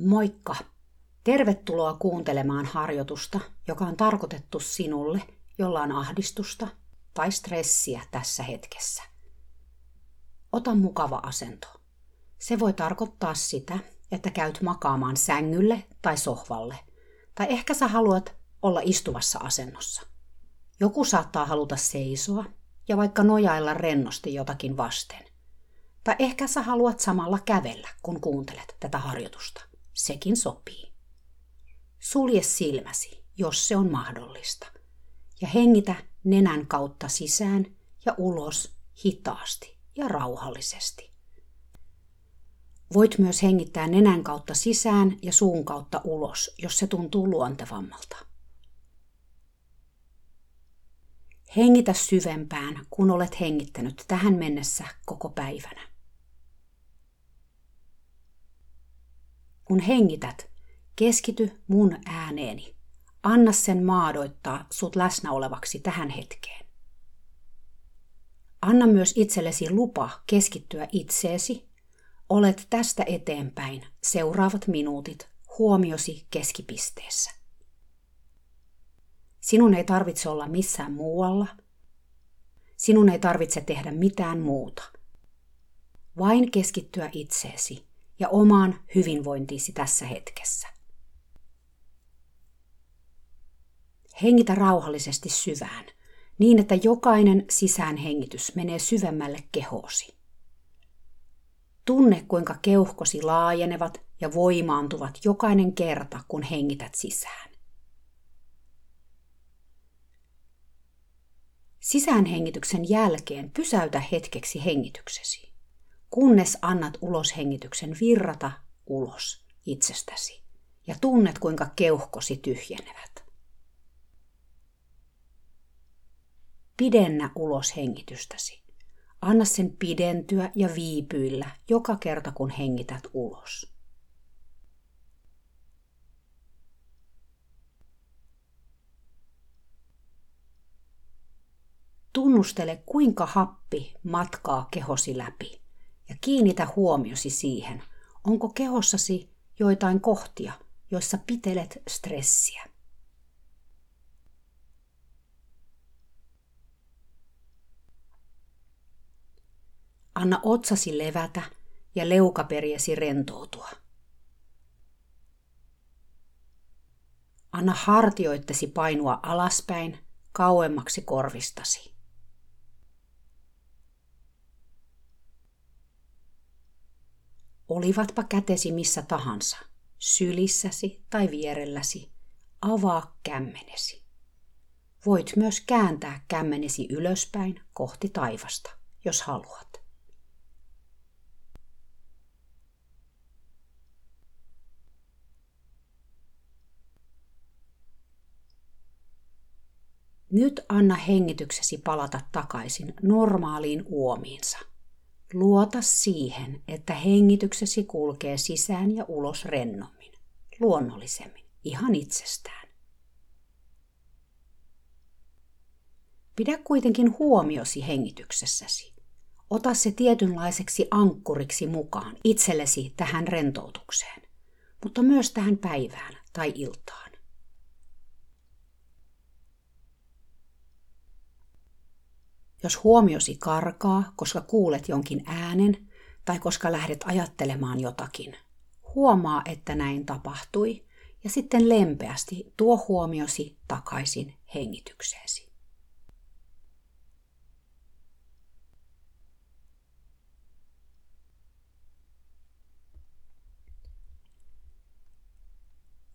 Moikka! Tervetuloa kuuntelemaan harjoitusta, joka on tarkoitettu sinulle, jolla on ahdistusta tai stressiä tässä hetkessä. Ota mukava asento. Se voi tarkoittaa sitä, että käyt makaamaan sängylle tai sohvalle, tai ehkä sä haluat olla istuvassa asennossa. Joku saattaa haluta seisoa ja vaikka nojailla rennosti jotakin vasten. Tai ehkä sä haluat samalla kävellä, kun kuuntelet tätä harjoitusta. Sekin sopii. Sulje silmäsi, jos se on mahdollista, ja hengitä nenän kautta sisään ja ulos hitaasti ja rauhallisesti. Voit myös hengittää nenän kautta sisään ja suun kautta ulos, jos se tuntuu luontevammalta. Hengitä syvempään, kun olet hengittänyt tähän mennessä koko päivänä. Kun hengität, keskity mun ääneeni. Anna sen maadoittaa sut läsnä olevaksi tähän hetkeen. Anna myös itsellesi lupa keskittyä itseesi. Olet tästä eteenpäin seuraavat minuutit huomiosi keskipisteessä. Sinun ei tarvitse olla missään muualla. Sinun ei tarvitse tehdä mitään muuta. Vain keskittyä itseesi ja omaan hyvinvointiisi tässä hetkessä. Hengitä rauhallisesti syvään, niin että jokainen sisäänhengitys menee syvemmälle kehoosi. Tunne, kuinka keuhkosi laajenevat ja voimaantuvat jokainen kerta, kun hengität sisään. Sisäänhengityksen jälkeen pysäytä hetkeksi hengityksesi kunnes annat uloshengityksen virrata ulos itsestäsi ja tunnet, kuinka keuhkosi tyhjenevät. Pidennä uloshengitystäsi. Anna sen pidentyä ja viipyillä joka kerta, kun hengität ulos. Tunnustele, kuinka happi matkaa kehosi läpi ja kiinnitä huomiosi siihen, onko kehossasi joitain kohtia, joissa pitelet stressiä. Anna otsasi levätä ja leukaperiesi rentoutua. Anna hartioittesi painua alaspäin kauemmaksi korvistasi. Olivatpa kätesi missä tahansa, sylissäsi tai vierelläsi, avaa kämmenesi. Voit myös kääntää kämmenesi ylöspäin kohti taivasta, jos haluat. Nyt anna hengityksesi palata takaisin normaaliin uomiinsa – Luota siihen, että hengityksesi kulkee sisään ja ulos rennommin, luonnollisemmin, ihan itsestään. Pidä kuitenkin huomiosi hengityksessäsi. Ota se tietynlaiseksi ankkuriksi mukaan itsellesi tähän rentoutukseen, mutta myös tähän päivään tai iltaan. Jos huomiosi karkaa, koska kuulet jonkin äänen tai koska lähdet ajattelemaan jotakin, huomaa, että näin tapahtui ja sitten lempeästi tuo huomiosi takaisin hengitykseesi.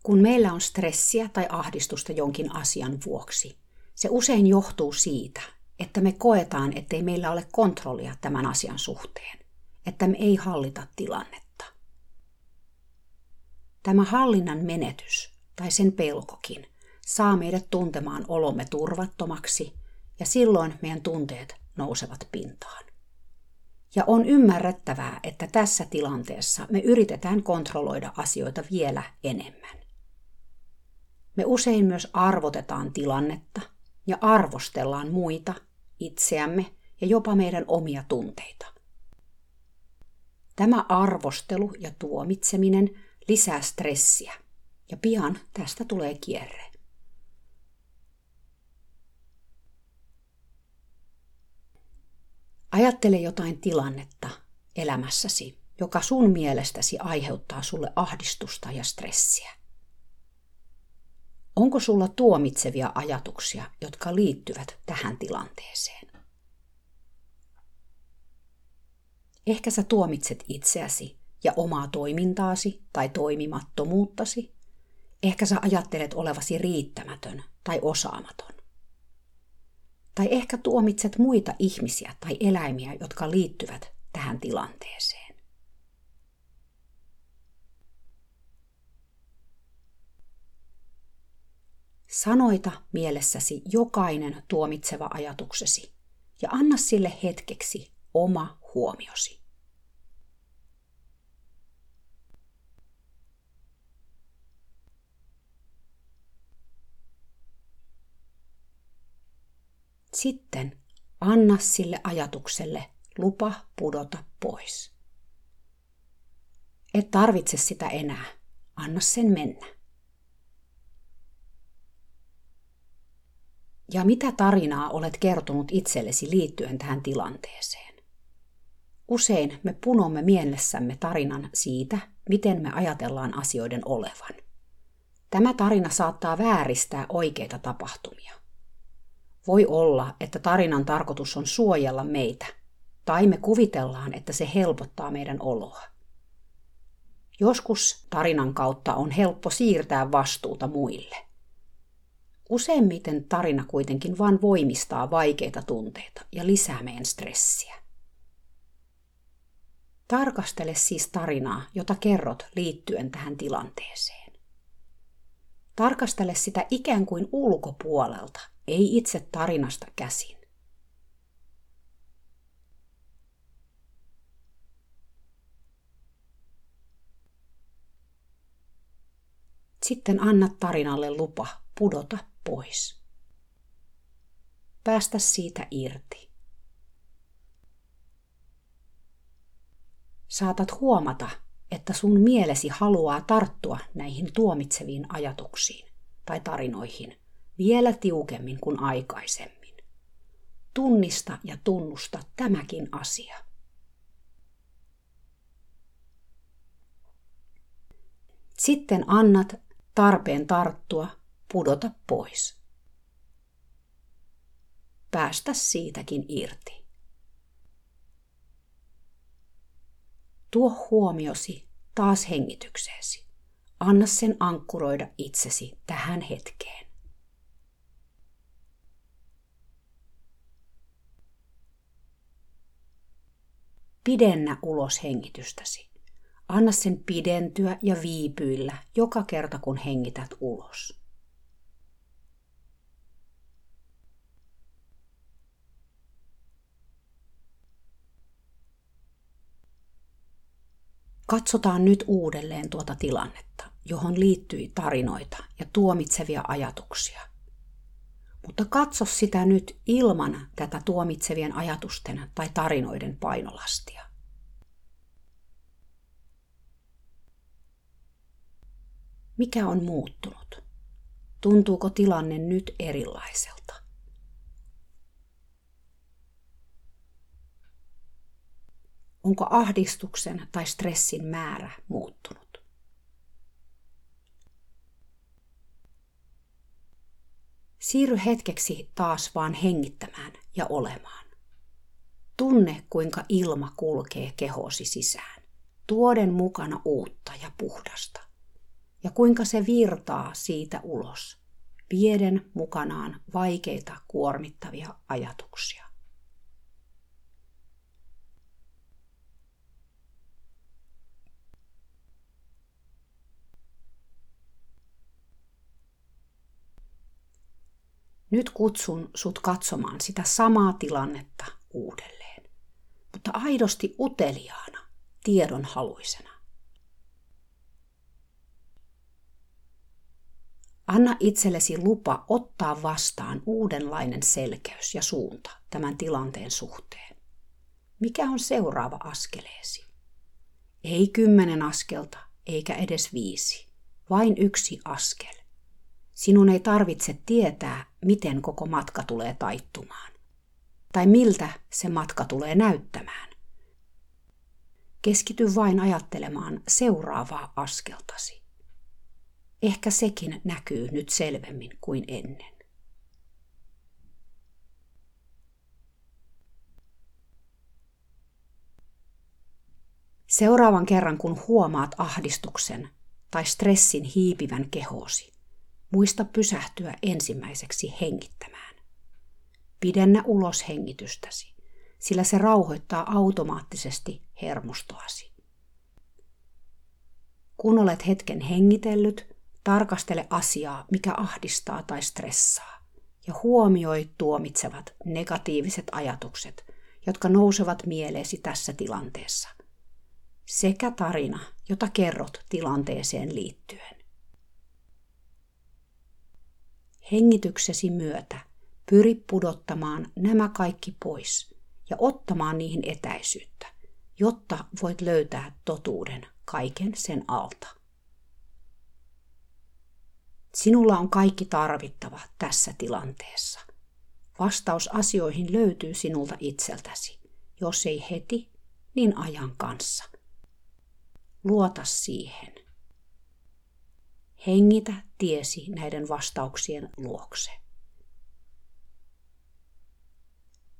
Kun meillä on stressiä tai ahdistusta jonkin asian vuoksi, se usein johtuu siitä, että me koetaan, ettei meillä ole kontrollia tämän asian suhteen, että me ei hallita tilannetta. Tämä hallinnan menetys tai sen pelkokin saa meidät tuntemaan olomme turvattomaksi ja silloin meidän tunteet nousevat pintaan. Ja on ymmärrettävää, että tässä tilanteessa me yritetään kontrolloida asioita vielä enemmän. Me usein myös arvotetaan tilannetta ja arvostellaan muita itseämme ja jopa meidän omia tunteita. Tämä arvostelu ja tuomitseminen lisää stressiä ja pian tästä tulee kierre. Ajattele jotain tilannetta elämässäsi, joka sun mielestäsi aiheuttaa sulle ahdistusta ja stressiä. Onko sulla tuomitsevia ajatuksia, jotka liittyvät tähän tilanteeseen? Ehkä sä tuomitset itseäsi ja omaa toimintaasi tai toimimattomuuttasi. Ehkä sä ajattelet olevasi riittämätön tai osaamaton. Tai ehkä tuomitset muita ihmisiä tai eläimiä, jotka liittyvät tähän tilanteeseen. Sanoita mielessäsi jokainen tuomitseva ajatuksesi ja anna sille hetkeksi oma huomiosi. Sitten anna sille ajatukselle lupa pudota pois. Et tarvitse sitä enää. Anna sen mennä. Ja mitä tarinaa olet kertonut itsellesi liittyen tähän tilanteeseen? Usein me punomme mielessämme tarinan siitä, miten me ajatellaan asioiden olevan. Tämä tarina saattaa vääristää oikeita tapahtumia. Voi olla, että tarinan tarkoitus on suojella meitä, tai me kuvitellaan, että se helpottaa meidän oloa. Joskus tarinan kautta on helppo siirtää vastuuta muille. Useimmiten tarina kuitenkin vain voimistaa vaikeita tunteita ja lisää meidän stressiä. Tarkastele siis tarinaa, jota kerrot liittyen tähän tilanteeseen. Tarkastele sitä ikään kuin ulkopuolelta, ei itse tarinasta käsin. Sitten anna tarinalle lupa pudota pois. Päästä siitä irti. Saatat huomata, että sun mielesi haluaa tarttua näihin tuomitseviin ajatuksiin tai tarinoihin vielä tiukemmin kuin aikaisemmin. Tunnista ja tunnusta tämäkin asia. Sitten annat tarpeen tarttua, pudota pois. Päästä siitäkin irti. Tuo huomiosi taas hengitykseesi. Anna sen ankkuroida itsesi tähän hetkeen. Pidennä ulos hengitystäsi. Anna sen pidentyä ja viipyillä joka kerta kun hengität ulos. Katsotaan nyt uudelleen tuota tilannetta, johon liittyi tarinoita ja tuomitsevia ajatuksia. Mutta katso sitä nyt ilman tätä tuomitsevien ajatusten tai tarinoiden painolastia. Mikä on muuttunut? Tuntuuko tilanne nyt erilaiselta? Onko ahdistuksen tai stressin määrä muuttunut? Siirry hetkeksi taas vaan hengittämään ja olemaan. Tunne, kuinka ilma kulkee kehosi sisään, tuoden mukana uutta ja puhdasta ja kuinka se virtaa siitä ulos, vieden mukanaan vaikeita kuormittavia ajatuksia. Nyt kutsun sut katsomaan sitä samaa tilannetta uudelleen, mutta aidosti uteliaana, tiedonhaluisena. Anna itsellesi lupa ottaa vastaan uudenlainen selkeys ja suunta tämän tilanteen suhteen. Mikä on seuraava askeleesi? Ei kymmenen askelta, eikä edes viisi. Vain yksi askel. Sinun ei tarvitse tietää, miten koko matka tulee taittumaan. Tai miltä se matka tulee näyttämään. Keskity vain ajattelemaan seuraavaa askeltasi. Ehkä sekin näkyy nyt selvemmin kuin ennen. Seuraavan kerran, kun huomaat ahdistuksen tai stressin hiipivän kehosi, muista pysähtyä ensimmäiseksi hengittämään. Pidennä ulos hengitystäsi, sillä se rauhoittaa automaattisesti hermostoasi. Kun olet hetken hengitellyt, tarkastele asiaa, mikä ahdistaa tai stressaa, ja huomioi tuomitsevat negatiiviset ajatukset, jotka nousevat mieleesi tässä tilanteessa sekä tarina, jota kerrot tilanteeseen liittyen. Hengityksesi myötä pyri pudottamaan nämä kaikki pois ja ottamaan niihin etäisyyttä, jotta voit löytää totuuden kaiken sen alta. Sinulla on kaikki tarvittava tässä tilanteessa. Vastaus asioihin löytyy sinulta itseltäsi, jos ei heti, niin ajan kanssa – Luota siihen. Hengitä tiesi näiden vastauksien luokse.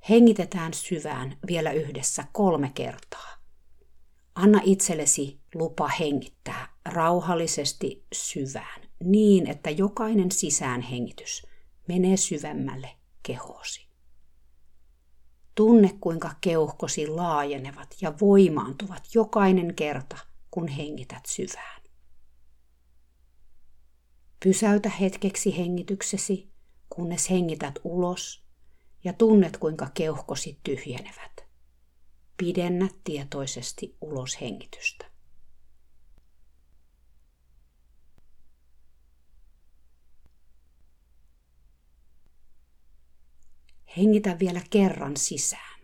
Hengitetään syvään vielä yhdessä kolme kertaa. Anna itsellesi lupa hengittää rauhallisesti syvään niin, että jokainen sisäänhengitys menee syvemmälle kehoosi. Tunne, kuinka keuhkosi laajenevat ja voimaantuvat jokainen kerta, kun hengität syvään. Pysäytä hetkeksi hengityksesi, kunnes hengität ulos ja tunnet, kuinka keuhkosi tyhjenevät. Pidennä tietoisesti ulos hengitystä. Hengitä vielä kerran sisään.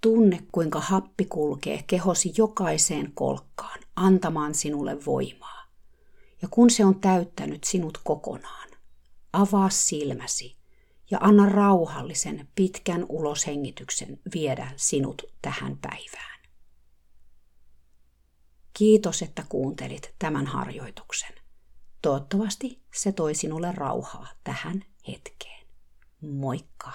Tunne, kuinka happi kulkee kehosi jokaiseen kolkkaan, antamaan sinulle voimaa. Ja kun se on täyttänyt sinut kokonaan, avaa silmäsi ja anna rauhallisen pitkän uloshengityksen viedä sinut tähän päivään. Kiitos, että kuuntelit tämän harjoituksen. Toivottavasti se toi sinulle rauhaa tähän hetkeen. Moikka!